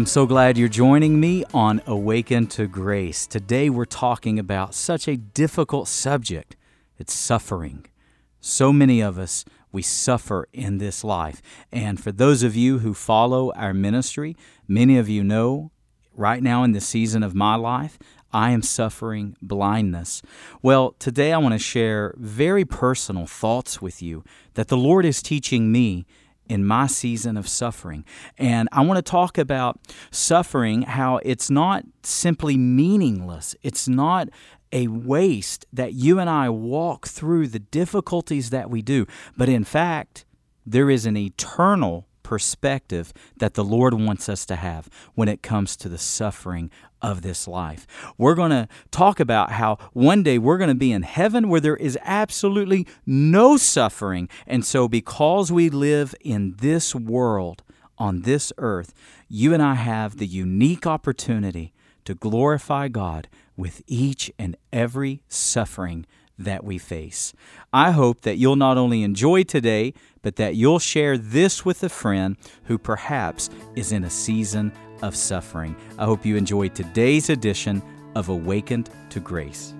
I'm so glad you're joining me on Awaken to Grace. Today we're talking about such a difficult subject. It's suffering. So many of us, we suffer in this life. And for those of you who follow our ministry, many of you know right now in the season of my life, I am suffering blindness. Well, today I want to share very personal thoughts with you that the Lord is teaching me in my season of suffering. And I want to talk about suffering, how it's not simply meaningless, it's not a waste that you and I walk through the difficulties that we do, but in fact, there is an eternal perspective that the Lord wants us to have when it comes to the suffering of this life. We're going to talk about how one day we're going to be in heaven where there is absolutely no suffering. And so, because we live in this world, on this earth, you and I have the unique opportunity to glorify God with each and every suffering that we face. I hope that you'll not only enjoy today, but that you'll share this with a friend who perhaps is in a season of suffering. I hope you enjoyed today's edition of Awakened to Grace.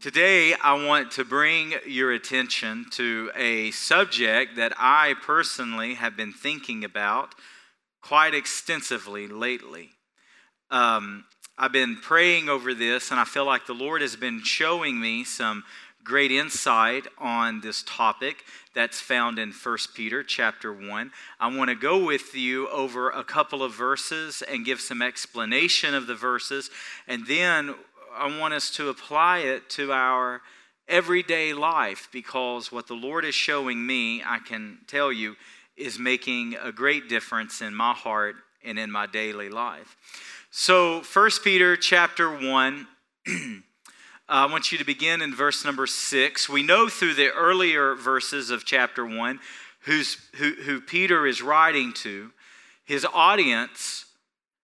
Today, I want to bring your attention to a subject that I personally have been thinking about quite extensively lately. Um, I've been praying over this, and I feel like the Lord has been showing me some great insight on this topic that's found in 1 Peter chapter 1. I want to go with you over a couple of verses and give some explanation of the verses, and then I want us to apply it to our everyday life because what the Lord is showing me, I can tell you, is making a great difference in my heart and in my daily life. So, 1 Peter chapter 1, I want you to begin in verse number 6. We know through the earlier verses of chapter 1 who's, who, who Peter is writing to. His audience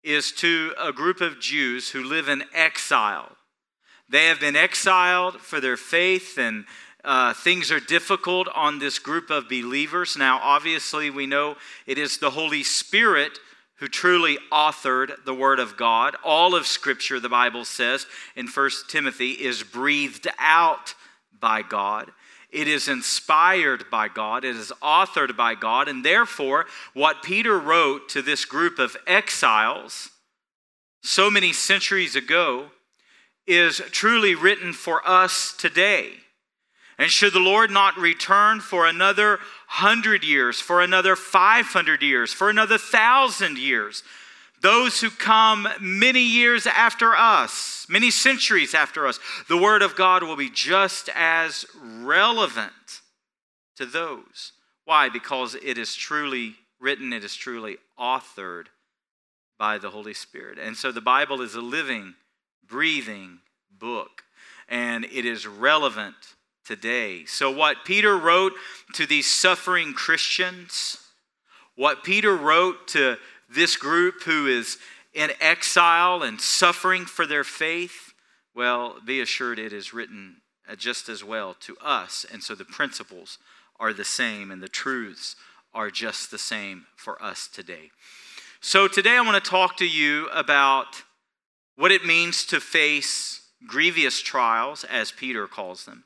is to a group of Jews who live in exile. They have been exiled for their faith, and uh, things are difficult on this group of believers. Now, obviously, we know it is the Holy Spirit who truly authored the Word of God. All of Scripture, the Bible says in 1 Timothy, is breathed out by God. It is inspired by God, it is authored by God, and therefore, what Peter wrote to this group of exiles so many centuries ago is truly written for us today. And should the Lord not return for another hundred years, for another 500 years, for another thousand years, those who come many years after us, many centuries after us, the Word of God will be just as relevant to those. Why? Because it is truly written, it is truly authored by the Holy Spirit. And so the Bible is a living, breathing book, and it is relevant today. So, what Peter wrote to these suffering Christians, what Peter wrote to this group who is in exile and suffering for their faith, well, be assured it is written uh, just as well to us. And so the principles are the same and the truths are just the same for us today. So, today I want to talk to you about what it means to face grievous trials, as Peter calls them,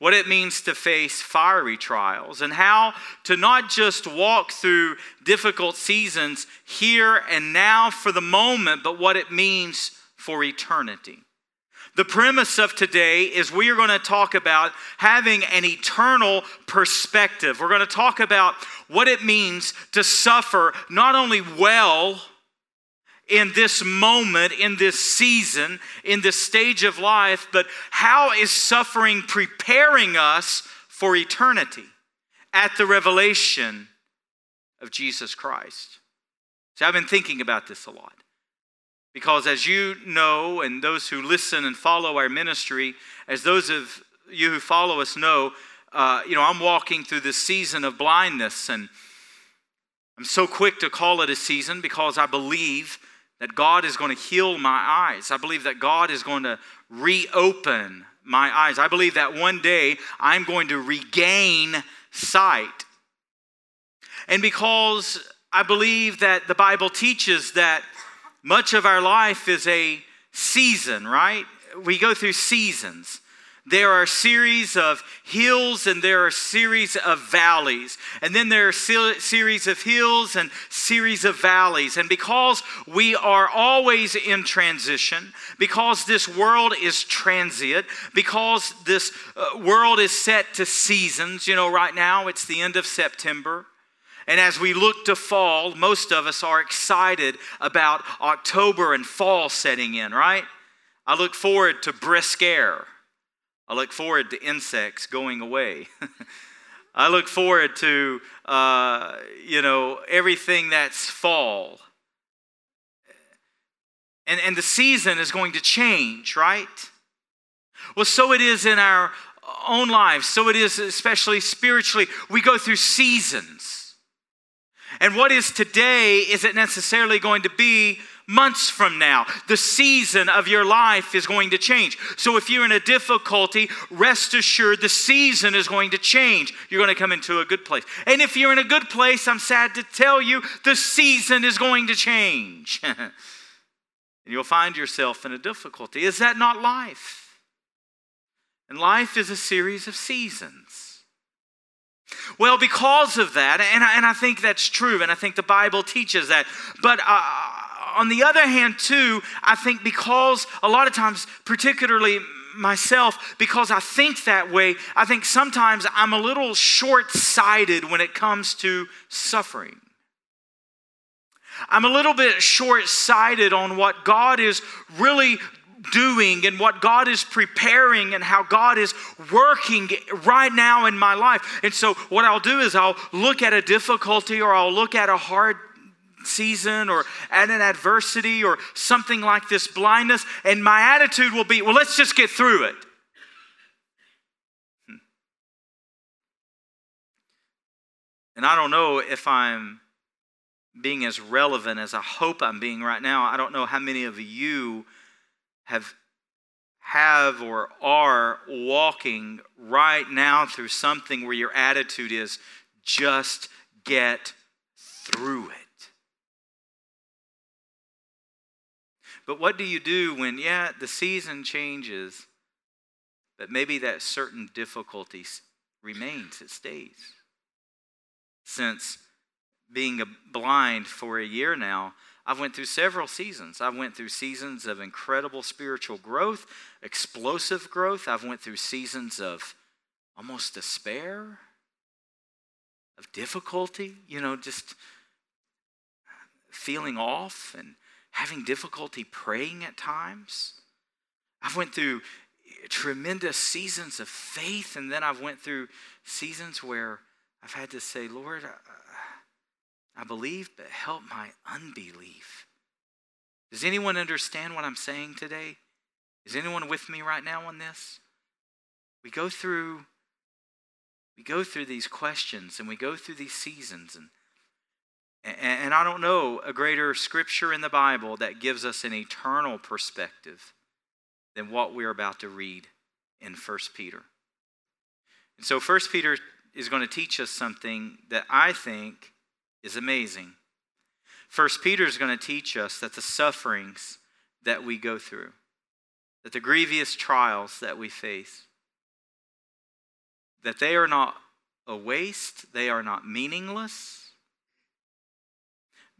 what it means to face fiery trials, and how to not just walk through difficult seasons here and now for the moment, but what it means for eternity. The premise of today is we are going to talk about having an eternal perspective. We're going to talk about what it means to suffer not only well, in this moment, in this season, in this stage of life, but how is suffering preparing us for eternity at the revelation of Jesus Christ? So I've been thinking about this a lot. Because as you know, and those who listen and follow our ministry, as those of you who follow us know, uh, you know, I'm walking through this season of blindness, and I'm so quick to call it a season because I believe that God is going to heal my eyes. I believe that God is going to reopen my eyes. I believe that one day I'm going to regain sight. And because I believe that the Bible teaches that much of our life is a season, right? We go through seasons. There are series of hills and there are series of valleys. And then there are series of hills and series of valleys. And because we are always in transition, because this world is transient, because this uh, world is set to seasons, you know, right now it's the end of September. And as we look to fall, most of us are excited about October and fall setting in, right? I look forward to brisk air. I look forward to insects going away. I look forward to, uh, you know, everything that's fall. And, and the season is going to change, right? Well, so it is in our own lives. So it is, especially spiritually. We go through seasons. And what is today isn't necessarily going to be months from now. The season of your life is going to change. So if you're in a difficulty, rest assured the season is going to change. You're going to come into a good place. And if you're in a good place, I'm sad to tell you, the season is going to change. and you'll find yourself in a difficulty. Is that not life? And life is a series of seasons. Well, because of that, and I, and I think that's true, and I think the Bible teaches that, but uh, on the other hand, too, I think because a lot of times, particularly myself, because I think that way, I think sometimes I'm a little short sighted when it comes to suffering. I'm a little bit short sighted on what God is really doing and what God is preparing and how God is working right now in my life. And so, what I'll do is I'll look at a difficulty or I'll look at a hard season or at an adversity or something like this blindness, and my attitude will be, well, let's just get through it. Hmm. And I don't know if I'm being as relevant as I hope I'm being right now. I don't know how many of you have have or are walking right now through something where your attitude is just get through it. But what do you do when, yeah, the season changes, but maybe that certain difficulty remains, it stays? Since being blind for a year now, I've went through several seasons. I've went through seasons of incredible spiritual growth, explosive growth. I've went through seasons of almost despair, of difficulty, you know, just feeling off and having difficulty praying at times. I've went through tremendous seasons of faith and then I've went through seasons where I've had to say, Lord, I, I believe, but help my unbelief. Does anyone understand what I'm saying today? Is anyone with me right now on this? We go through we go through these questions and we go through these seasons and and I don't know a greater scripture in the Bible that gives us an eternal perspective than what we're about to read in 1 Peter. And so 1 Peter is going to teach us something that I think is amazing. 1 Peter is going to teach us that the sufferings that we go through, that the grievous trials that we face, that they are not a waste, they are not meaningless,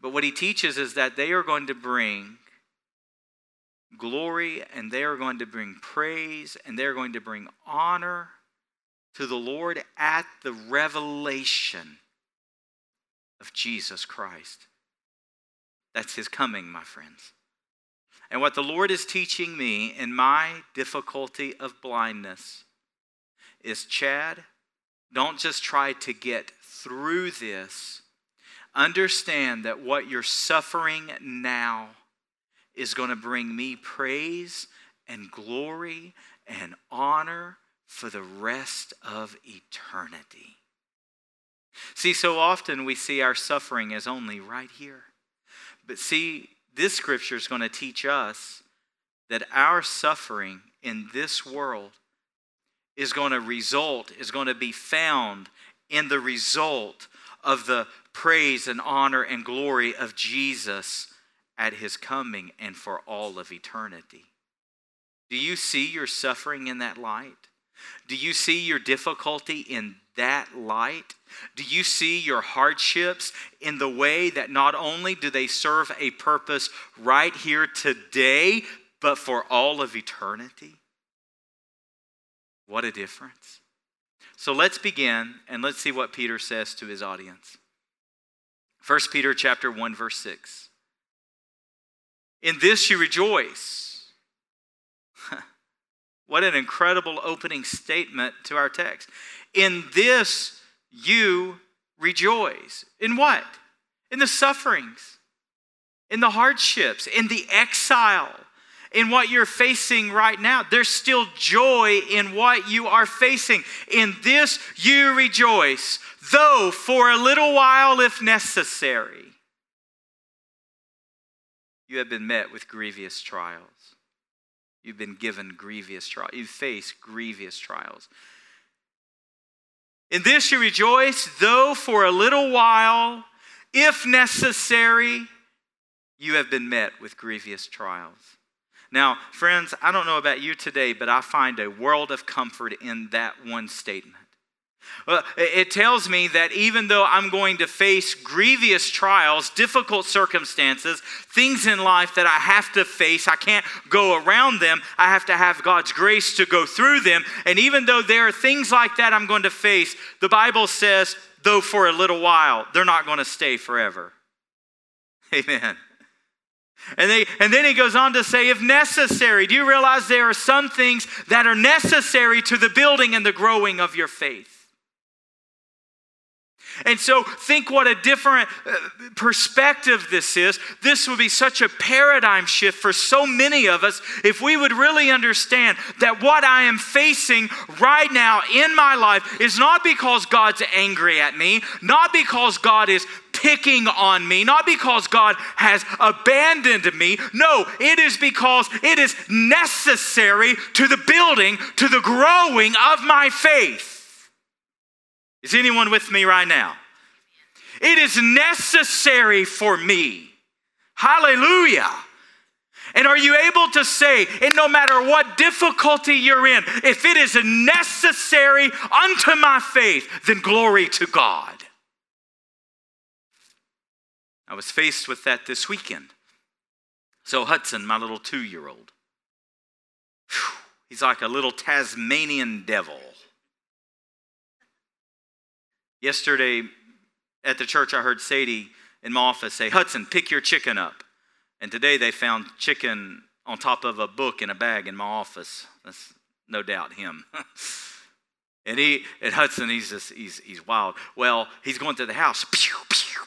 but what he teaches is that they are going to bring glory and they are going to bring praise and they're going to bring honor to the Lord at the revelation of Jesus Christ. That's his coming, my friends. And what the Lord is teaching me in my difficulty of blindness is Chad, don't just try to get through this Understand that what you're suffering now is going to bring me praise and glory and honor for the rest of eternity. See, so often we see our suffering as only right here. But see, this scripture is going to teach us that our suffering in this world is going to result, is going to be found in the result of the praise and honor and glory of Jesus at his coming and for all of eternity. Do you see your suffering in that light? Do you see your difficulty in that light? Do you see your hardships in the way that not only do they serve a purpose right here today, but for all of eternity? What a difference. So let's begin and let's see what Peter says to his audience. 1 Peter chapter 1 verse 6. In this you rejoice. what an incredible opening statement to our text. In this you rejoice. In what? In the sufferings, in the hardships, in the exile, in what you're facing right now. There's still joy in what you are facing. In this you rejoice, though for a little while, if necessary, you have been met with grievous trials. You've been given grievous trials. You've faced grievous trials. In this you rejoice, though for a little while, if necessary, you have been met with grievous trials. Now, friends, I don't know about you today, but I find a world of comfort in that one statement. Uh, well, it tells me that even though I'm going to face grievous trials, difficult circumstances, things in life that I have to face, I can't go around them. I have to have God's grace to go through them. And even though there are things like that I'm going to face, the Bible says, though for a little while, they're not going to stay forever. Amen. And, they, and then he goes on to say, if necessary, do you realize there are some things that are necessary to the building and the growing of your faith? And so, think what a different uh, perspective this is. This would be such a paradigm shift for so many of us if we would really understand that what I am facing right now in my life is not because God's angry at me, not because God is picking on me, not because God has abandoned me. No, it is because it is necessary to the building, to the growing of my faith. Is anyone with me right now? It is necessary for me. Hallelujah. And are you able to say, and no matter what difficulty you're in, if it is necessary unto my faith, then glory to God? I was faced with that this weekend. So, Hudson, my little two year old, he's like a little Tasmanian devil. Yesterday at the church, I heard Sadie in my office say, Hudson, pick your chicken up. And today they found chicken on top of a book in a bag in my office. That's no doubt him. and he, at Hudson, he's just, he's, he's wild. Well, he's going to the house. Pew, pew,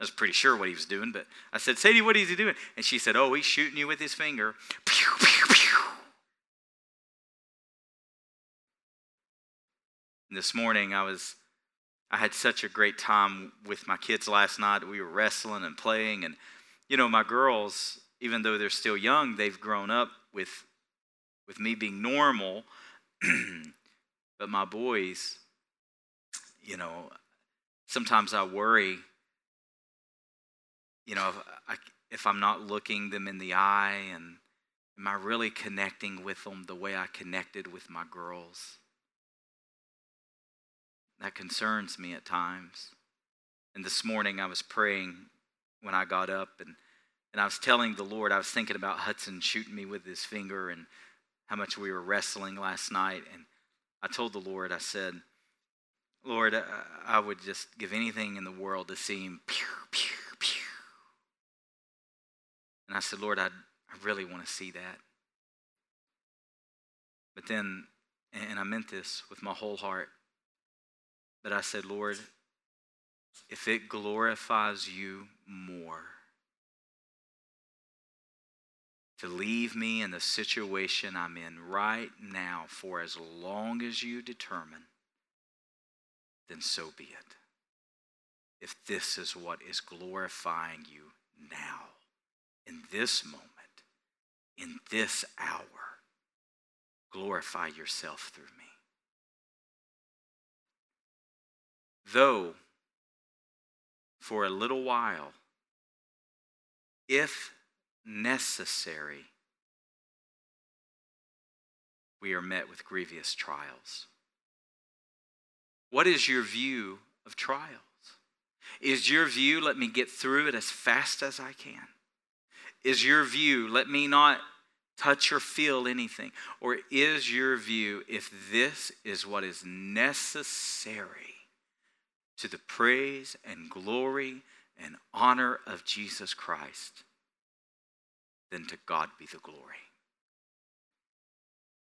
I was pretty sure what he was doing, but I said, Sadie, what is he doing? And she said, Oh, he's shooting you with his finger. Pew, pew, pew. And this morning, I was, I had such a great time with my kids last night. We were wrestling and playing, and you know, my girls, even though they're still young, they've grown up with, with me being normal. but my boys, you know, sometimes I worry you know, if, I, if I'm not looking them in the eye and am I really connecting with them the way I connected with my girls? That concerns me at times. And this morning I was praying when I got up and, and I was telling the Lord, I was thinking about Hudson shooting me with his finger and how much we were wrestling last night. And I told the Lord, I said, Lord, I, would just give anything in the world to see him pew, pew, pew, and I said, Lord, I, I really want to see that. But then, and I meant this with my whole heart, but I said, Lord, if it glorifies you more, to leave me in the situation I'm in right now for as long as you determine, then so be it. If this is what is glorifying you now, in this moment, in this hour, glorify yourself through me. Though, for a little while, if necessary, we are met with grievous trials. What is your view of trials? Is your view, let me get through it as fast as I can? Is your view, let me not touch or feel anything? Or is your view, if this is what is necessary to the praise and glory and honor of Jesus Christ, then to God be the glory?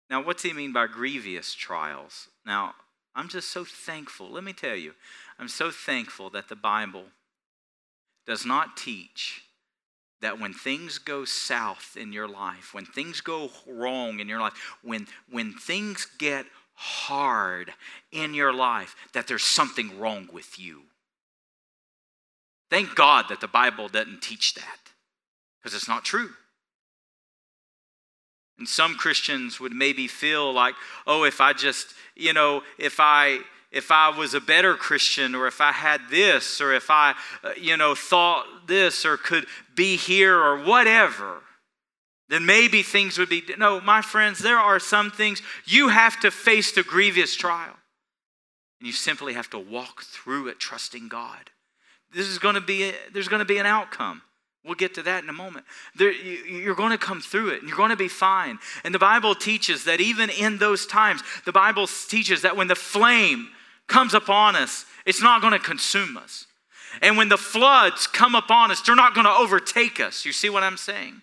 Now, what's he mean by grievous trials? Now, I'm just so thankful. Let me tell you, I'm so thankful that the Bible does not teach that when things go south in your life, when things go wrong in your life, when, when things get hard in your life, that there's something wrong with you. Thank God that the Bible doesn't teach that because it's not true. And some Christians would maybe feel like, oh, if I just, you know, if I if I was a better Christian or if I had this or if I, uh, you know, thought this or could be here or whatever, then maybe things would be. No, my friends, there are some things you have to face the grievous trial. And you simply have to walk through it trusting God. This is going to be, a, there's going to be an outcome. We'll get to that in a moment. There, you're going to come through it and you're going to be fine. And the Bible teaches that even in those times, the Bible teaches that when the flame comes upon us, it's not going to consume us. And when the floods come upon us, they're not going to overtake us. You see what I'm saying?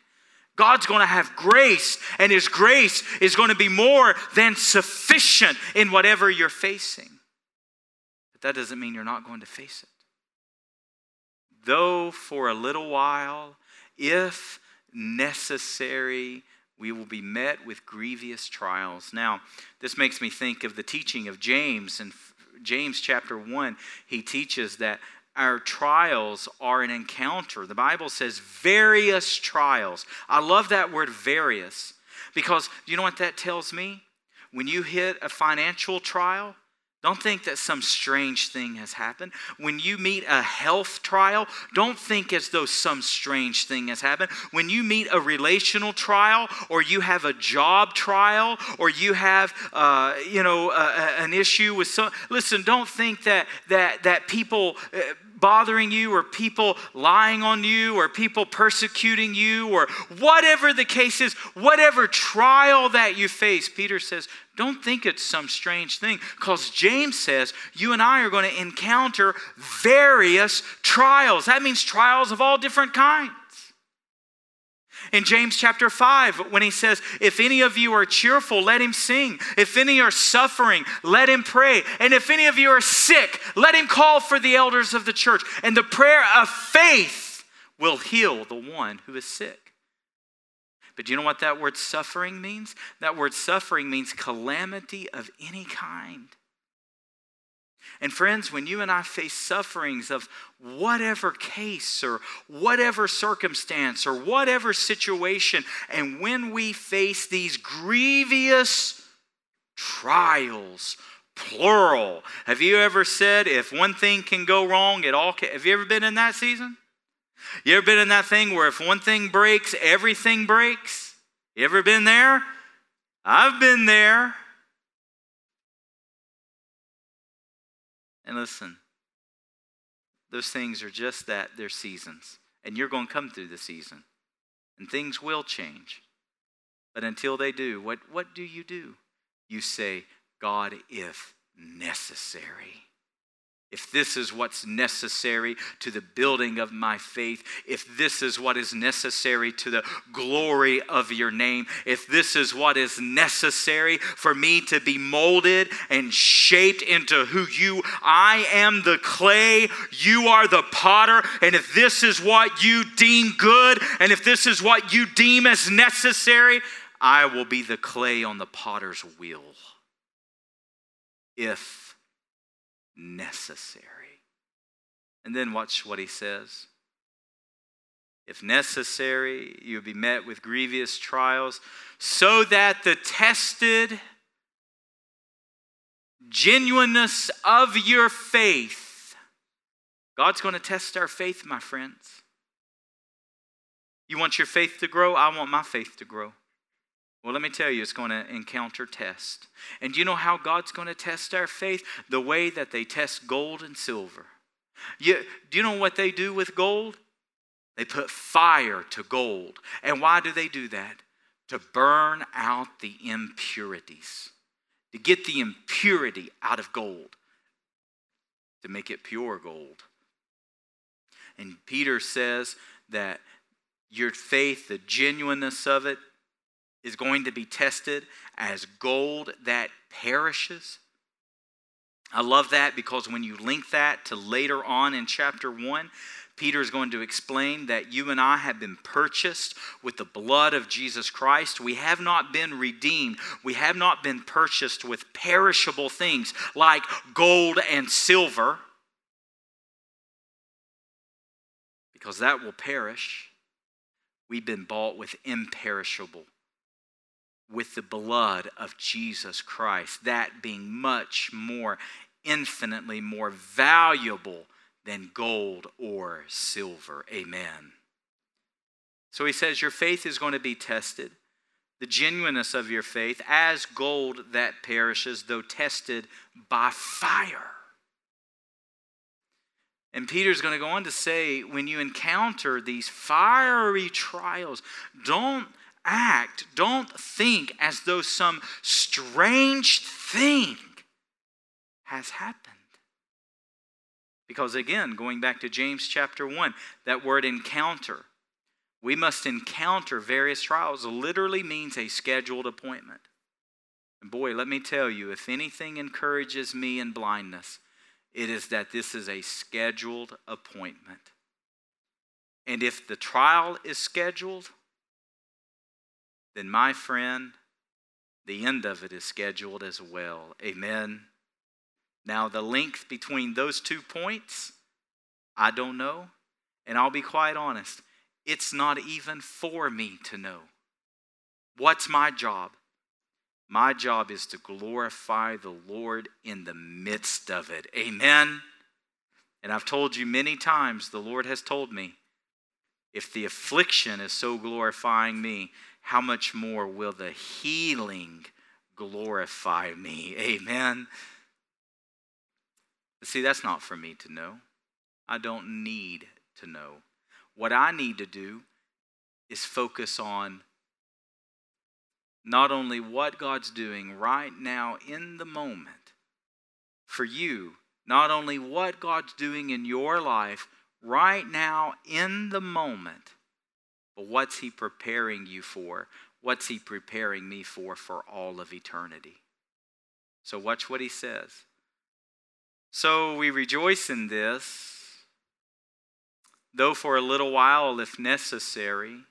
God's going to have grace, and His grace is going to be more than sufficient in whatever you're facing. But that doesn't mean you're not going to face it though for a little while, if necessary, we will be met with grievous trials. Now, this makes me think of the teaching of James. In James chapter 1, he teaches that our trials are an encounter. The Bible says various trials. I love that word various because you know what that tells me? When you hit a financial trial, don't think that some strange thing has happened. When you meet a health trial, don't think as though some strange thing has happened. When you meet a relational trial, or you have a job trial, or you have, uh, you know, an issue with some. Listen, don't think that that that people. Uh, bothering you, or people lying on you, or people persecuting you, or whatever the case is, whatever trial that you face, Peter says, don't think it's some strange thing, because James says you and I are going to encounter various trials. That means trials of all different kinds. In James chapter 5, when he says, If any of you are cheerful, let him sing. If any are suffering, let him pray. And if any of you are sick, let him call for the elders of the church. And the prayer of faith will heal the one who is sick. But do you know what that word suffering means? That word suffering means calamity of any kind. And friends, when you and I face sufferings of whatever case or whatever circumstance or whatever situation, and when we face these grievous trials, plural, have you ever said if one thing can go wrong, it all can? Have you ever been in that season? You ever been in that thing where if one thing breaks, everything breaks? You ever been there? I've been there. And listen, those things are just that, they're seasons. And you're going to come through the season. And things will change. But until they do, what, what do you do? You say, God, if necessary if this is what's necessary to the building of my faith, if this is what is necessary to the glory of your name, if this is what is necessary for me to be molded and shaped into who you, I am the clay, you are the potter, and if this is what you deem good, and if this is what you deem as necessary, I will be the clay on the potter's wheel. If necessary. And then watch what he says. if necessary, you'll be met with grievous trials, so that the tested genuineness of your faith, God's going to test our faith, my friends. You want your faith to grow? I want my faith to grow. Well, let me tell you, it's going to encounter test. And you know how God's going to test our faith? The way that they test gold and silver. You, do you know what they do with gold? They put fire to gold. And why do they do that? To burn out the impurities, to get the impurity out of gold, to make it pure gold. And Peter says that your faith, the genuineness of it, is going to be tested as gold that perishes. I love that because when you link that to later on in chapter 1, Peter is going to explain that you and I have been purchased with the blood of Jesus Christ. We have not been redeemed. We have not been purchased with perishable things like gold and silver, because that will perish. We've been bought with imperishable, with the blood of Jesus Christ, that being much more, infinitely more valuable than gold or silver. Amen. So he says, Your faith is going to be tested. The genuineness of your faith, as gold that perishes, though tested by fire. And Peter's going to go on to say when you encounter these fiery trials, don't act, don't think as though some strange thing has happened. Because again, going back to James chapter 1, that word encounter, we must encounter various trials, literally means a scheduled appointment. And boy, let me tell you, if anything encourages me in blindness, it is that this is a scheduled appointment. And if the trial is scheduled, then my friend, the end of it is scheduled as well. Amen. Now, the length between those two points, I don't know. And I'll be quite honest, it's not even for me to know. What's my job? My job is to glorify the Lord in the midst of it. Amen. And I've told you many times, the Lord has told me, if the affliction is so glorifying me, how much more will the healing glorify me? Amen. See, that's not for me to know. I don't need to know. What I need to do is focus on not only what God's doing right now in the moment for you, not only what God's doing in your life right now in the moment, but what's He preparing you for? What's He preparing me for for all of eternity? So, watch what He says. So we rejoice in this, though for a little while, if necessary,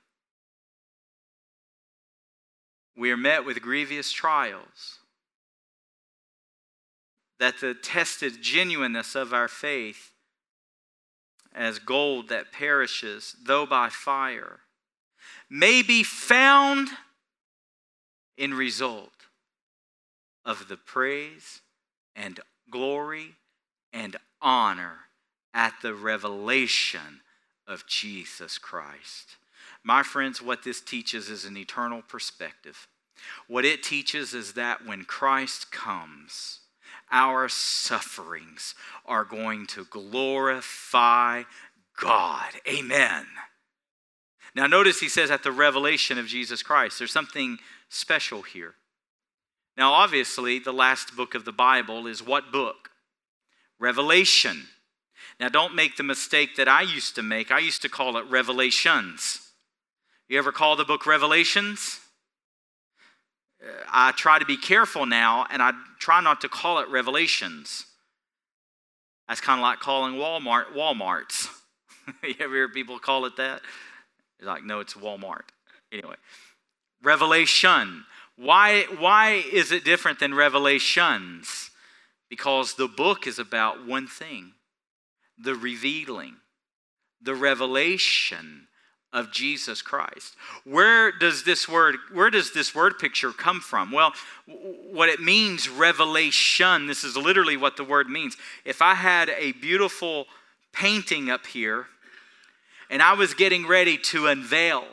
we are met with grievous trials. That the tested genuineness of our faith, as gold that perishes, though by fire, may be found in result of the praise and glory and honor at the revelation of Jesus Christ. My friends, what this teaches is an eternal perspective. What it teaches is that when Christ comes, our sufferings are going to glorify God. Amen. Now, notice he says at the revelation of Jesus Christ, there's something special here. Now, obviously, the last book of the Bible is what book? Revelation. Now, don't make the mistake that I used to make. I used to call it Revelations. You ever call the book Revelations? I try to be careful now, and I try not to call it Revelations. That's kind of like calling Walmart Walmarts. you ever hear people call it that? Like, no, it's Walmart. Anyway, Revelation. Why, why is it different than Revelations? because the book is about one thing the revealing, the revelation of Jesus Christ. Where does this word where does this word picture come from? Well, what it means revelation. This is literally what the word means. If I had a beautiful painting up here and I was getting ready to unveil,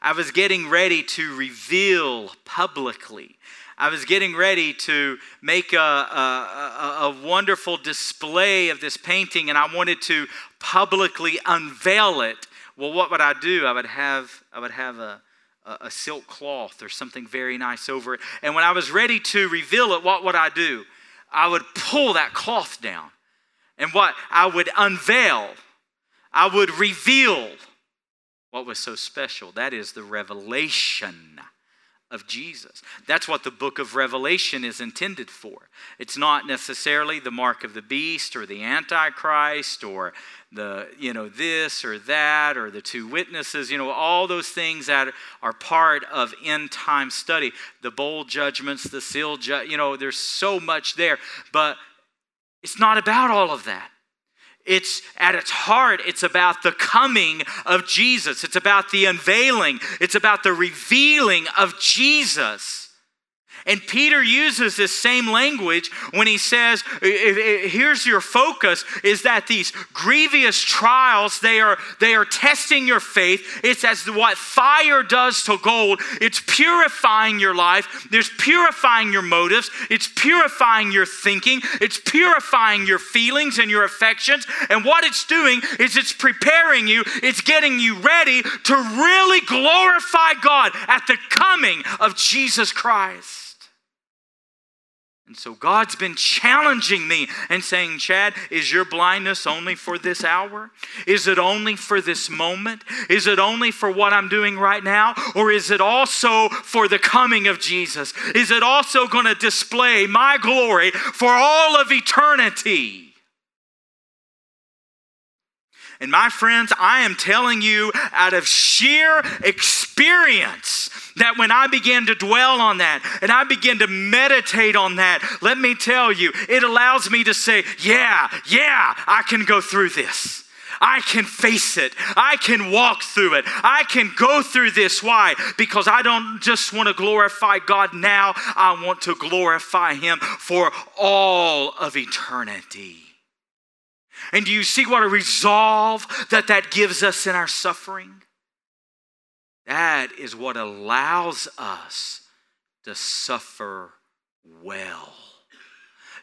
I was getting ready to reveal publicly. I was getting ready to make a, a, a, wonderful display of this painting, and I wanted to publicly unveil it well, what would I do? I would have, I would have a, a, silk cloth or something very nice over it. And when I was ready to reveal it, what would I do? I would pull that cloth down. And what? I would unveil, I would reveal what was so special. That is the revelation of Jesus. That's what the book of Revelation is intended for. It's not necessarily the mark of the beast or the antichrist or the you know this or that or the two witnesses, you know all those things that are part of end time study. The bowl judgments, the seal ju- you know there's so much there, but it's not about all of that. It's at its heart, it's about the coming of Jesus. It's about the unveiling. It's about the revealing of Jesus. And Peter uses this same language when he says, here's your focus, is that these grievous trials, they are, they are testing your faith. It's as what fire does to gold. It's purifying your life. There's purifying your motives. It's purifying your thinking. It's purifying your feelings and your affections. And what it's doing is it's preparing you. It's getting you ready to really glorify God at the coming of Jesus Christ. And so God's been challenging me and saying, Chad, is your blindness only for this hour? Is it only for this moment? Is it only for what I'm doing right now? Or is it also for the coming of Jesus? Is it also going to display my glory for all of eternity? And my friends, I am telling you out of sheer experience that when I begin to dwell on that and I begin to meditate on that, let me tell you, it allows me to say, yeah, yeah, I can go through this. I can face it. I can walk through it. I can go through this. Why? Because I don't just want to glorify God now, I want to glorify Him for all of eternity. And do you see what a resolve that that gives us in our suffering? That is what allows us to suffer well,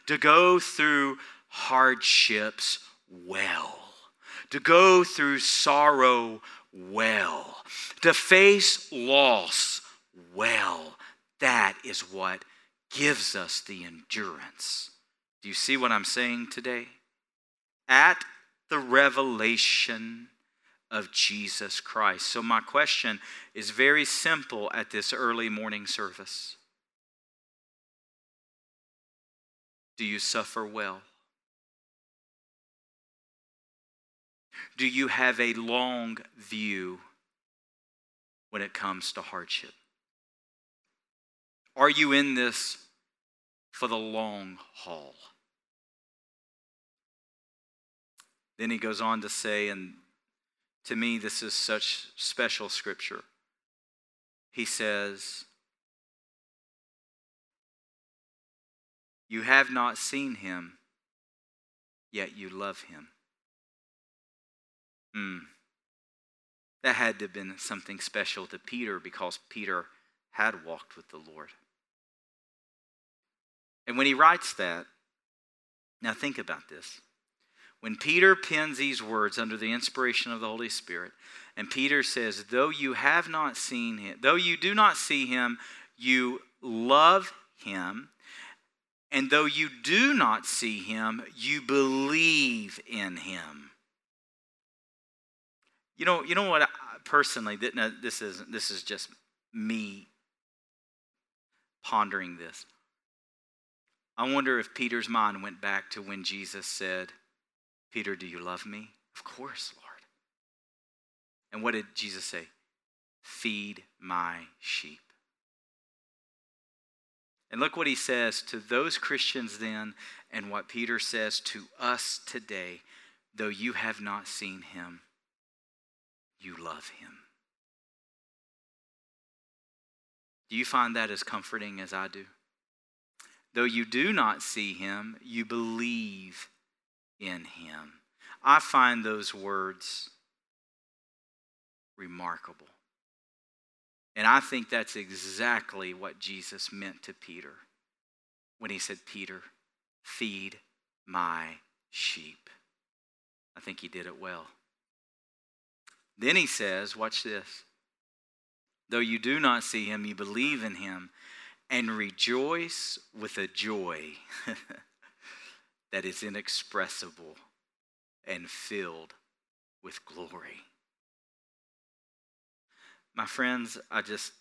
to go through hardships well, to go through sorrow well, to face loss well. That is what gives us the endurance. Do you see what I'm saying today? At the revelation of Jesus Christ. So, my question is very simple at this early morning service Do you suffer well? Do you have a long view when it comes to hardship? Are you in this for the long haul? Then he goes on to say, and to me, this is such special scripture. He says, You have not seen him, yet you love him. Hmm. That had to have been something special to Peter because Peter had walked with the Lord. And when he writes that, now think about this. When Peter pens these words under the inspiration of the Holy Spirit, and Peter says, Though you have not seen him, though you do not see him, you love him. And though you do not see him, you believe in him. You know, you know what? I, personally, this isn't. this is just me pondering this. I wonder if Peter's mind went back to when Jesus said, Peter, do you love me? Of course, Lord. And what did Jesus say? Feed my sheep. And look what he says to those Christians then, and what Peter says to us today, though you have not seen him, you love him. Do you find that as comforting as I do? Though you do not see him, you believe in him. I find those words remarkable. And I think that's exactly what Jesus meant to Peter when he said, Peter, feed my sheep. I think he did it well. Then he says, watch this. Though you do not see him, you believe in him and rejoice with a joy that is inexpressible and filled with glory. My friends, I just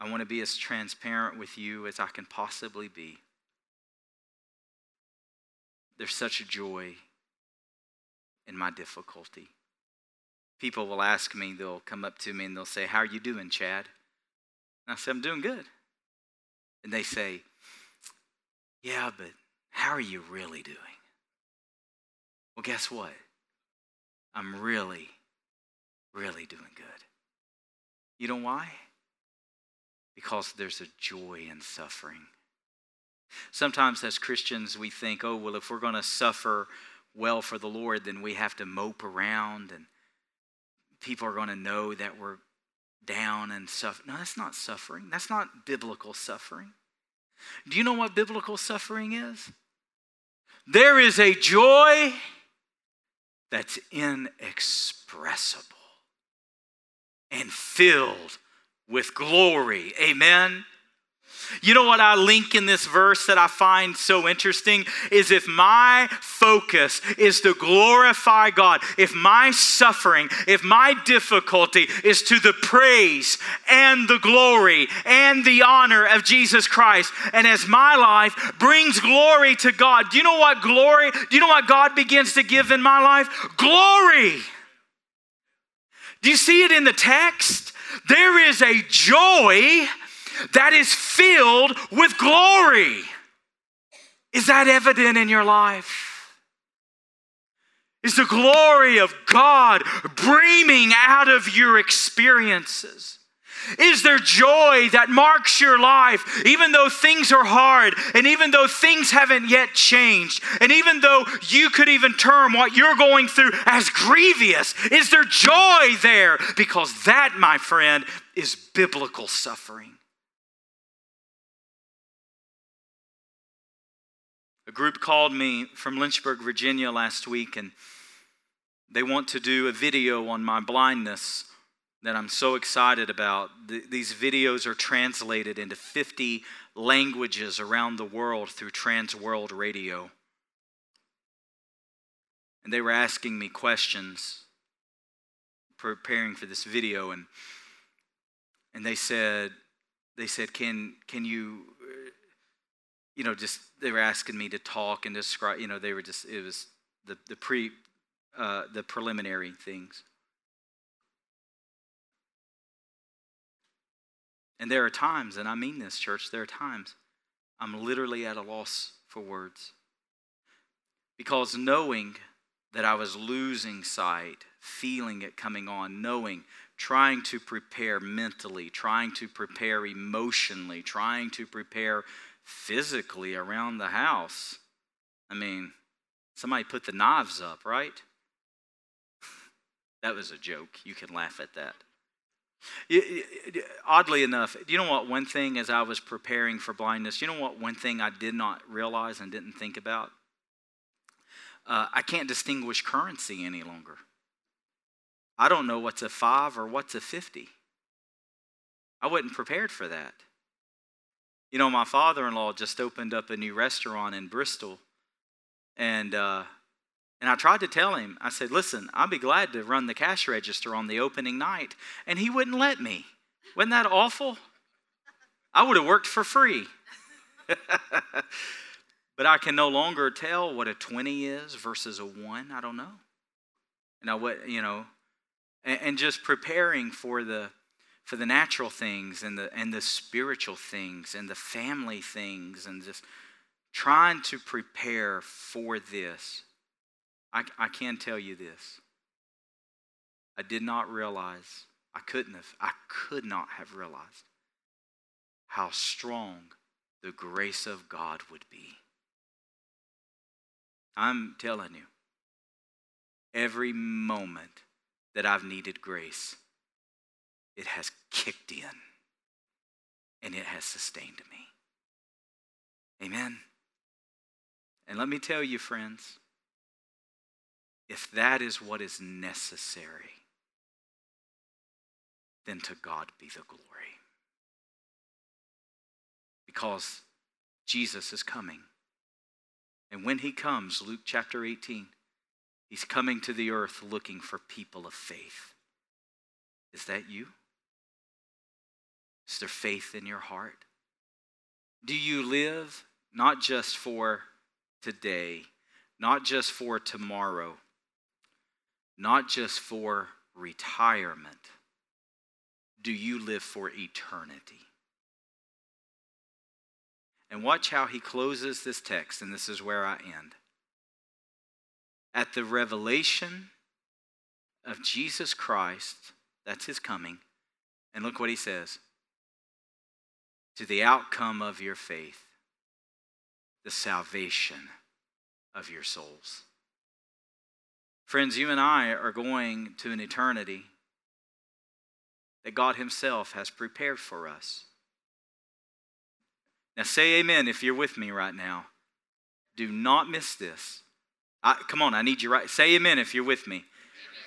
I want to be as transparent with you as I can possibly be. There's such a joy in my difficulty. People will ask me, they'll come up to me and they'll say, How are you doing, Chad? And I say, I'm doing good. And they say, Yeah, but how are you really doing? Well, guess what? I'm really, really doing good. You know why? Because there's a joy in suffering. Sometimes as Christians, we think, oh, well, if we're going to suffer well for the Lord, then we have to mope around and people are going to know that we're down and suffer. No, that's not suffering. That's not biblical suffering. Do you know what biblical suffering is? There is a joy that's inexpressible and filled with glory. Amen. You know what I link in this verse that I find so interesting is if my focus is to glorify God, if my suffering, if my difficulty is to the praise and the glory and the honor of Jesus Christ, and as my life brings glory to God, do you know what glory, do you know what God begins to give in my life? Glory. Do you see it in the text? There is a joy that is filled with glory. Is that evident in your life? Is the glory of God breaming out of your experiences? Is there joy that marks your life, even though things are hard, and even though things haven't yet changed, and even though you could even term what you're going through as grievous? Is there joy there? Because that, my friend, is biblical suffering. A group called me from Lynchburg, Virginia last week, and they want to do a video on my blindness that I'm so excited about. these videos are translated into 50 languages around the world through Trans World Radio. And they were asking me questions preparing for this video and and they said they said can can you you know, just they were asking me to talk and describe. You know, they were just it was the the pre uh, the preliminary things. And there are times, and I mean this, church. There are times I'm literally at a loss for words because knowing that I was losing sight, feeling it coming on, knowing, trying to prepare mentally, trying to prepare emotionally, trying to prepare physically around the house. I mean, somebody put the knives up, right? that was a joke. You can laugh at that. Oddly enough, you know what one thing as I was preparing for blindness, you know what one thing I did not realize and didn't think about? Uh, I can't distinguish currency any longer. I don't know what's a five or what's a 50. I wasn't prepared for that. You know, my father in law just opened up a new restaurant in Bristol. And, uh, and I tried to tell him, I said, listen, I'd be glad to run the cash register on the opening night. And he wouldn't let me. Wasn't that awful? I would have worked for free. but I can no longer tell what a 20 is versus a 1. I don't know. And I you know, and, and just preparing for the for the natural things and the and the spiritual things and the family things and just trying to prepare for this. I, I can tell you this. I did not realize, I couldn't have, I could not have realized how strong the grace of God would be. I'm telling you, every moment that I've needed grace, it has kicked in and it has sustained me. Amen. And let me tell you, friends, if that is what is necessary, then to God be the glory. Because Jesus is coming. And when he comes, Luke chapter 18, he's coming to the earth looking for people of faith. Is that you? Is there faith in your heart? Do you live not just for today, not just for tomorrow, not just for retirement? Do you live for eternity? And watch how he closes this text, and this is where I end. At the revelation of Jesus Christ, that's his coming, and look what he says to the outcome of your faith, the salvation of your souls. Friends, you and I are going to an eternity that God Himself has prepared for us. Now, say amen if you're with me right now. Do not miss this. I, come on, I need you right. Say amen if you're with me.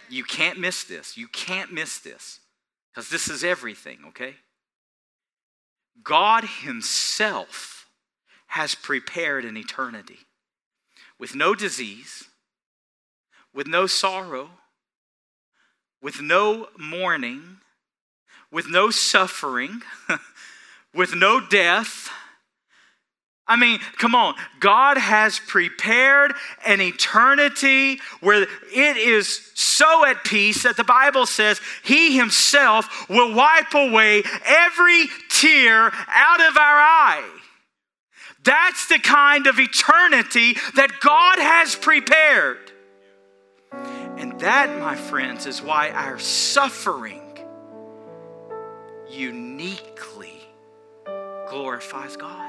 You can't miss this. You can't miss this because this is everything, okay? God Himself has prepared an eternity with no disease, with no sorrow, with no mourning, with no suffering, with no death I mean, come on. God has prepared an eternity where it is so at peace that the Bible says He Himself will wipe away every tear out of our eye. That's the kind of eternity that God has prepared. And that, my friends, is why our suffering uniquely glorifies God.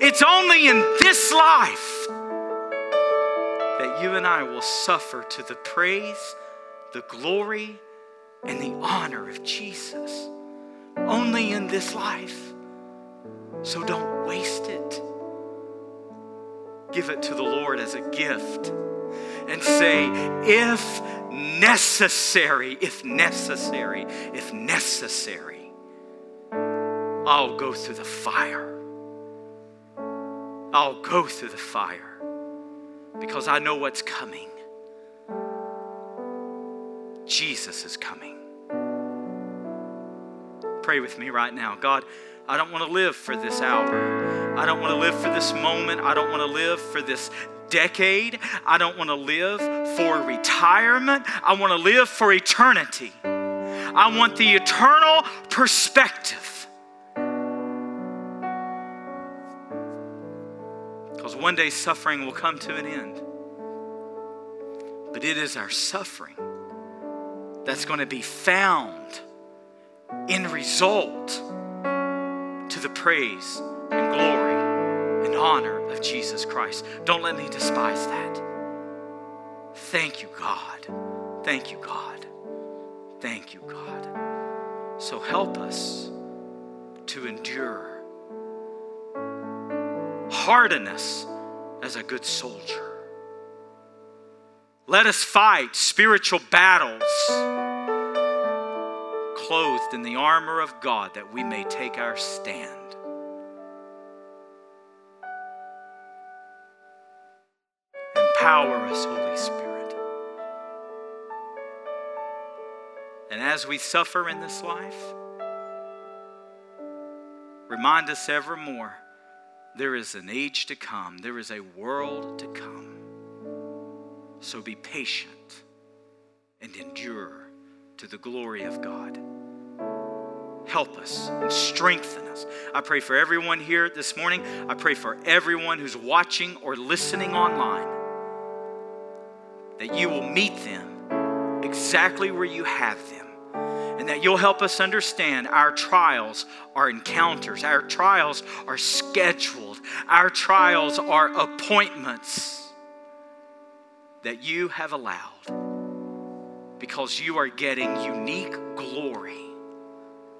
It's only in this life that you and I will suffer to the praise, the glory, and the honor of Jesus. Only in this life. So don't waste it. Give it to the Lord as a gift and say, if necessary, if necessary, if necessary, I'll go through the fire. I'll go through the fire because I know what's coming. Jesus is coming. Pray with me right now. God, I don't want to live for this hour. I don't want to live for this moment. I don't want to live for this decade. I don't want to live for retirement. I want to live for eternity. I want the eternal perspective. One day suffering will come to an end. But it is our suffering that's going to be found in result to the praise and glory and honor of Jesus Christ. Don't let me despise that. Thank you, God. Thank you, God. Thank you, God. So help us to endure. Harden us as a good soldier. Let us fight spiritual battles clothed in the armor of God that we may take our stand. Empower us, Holy Spirit. And as we suffer in this life, remind us evermore there is an age to come, there is a world to come. So be patient and endure to the glory of God. Help us and strengthen us. I pray for everyone here this morning. I pray for everyone who's watching or listening online that you will meet them exactly where you have them. And that you'll help us understand our trials are encounters, our trials are scheduled, our trials are appointments that you have allowed because you are getting unique glory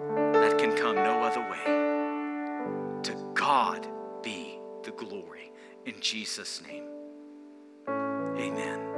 that can come no other way. To God be the glory. In Jesus' name, amen.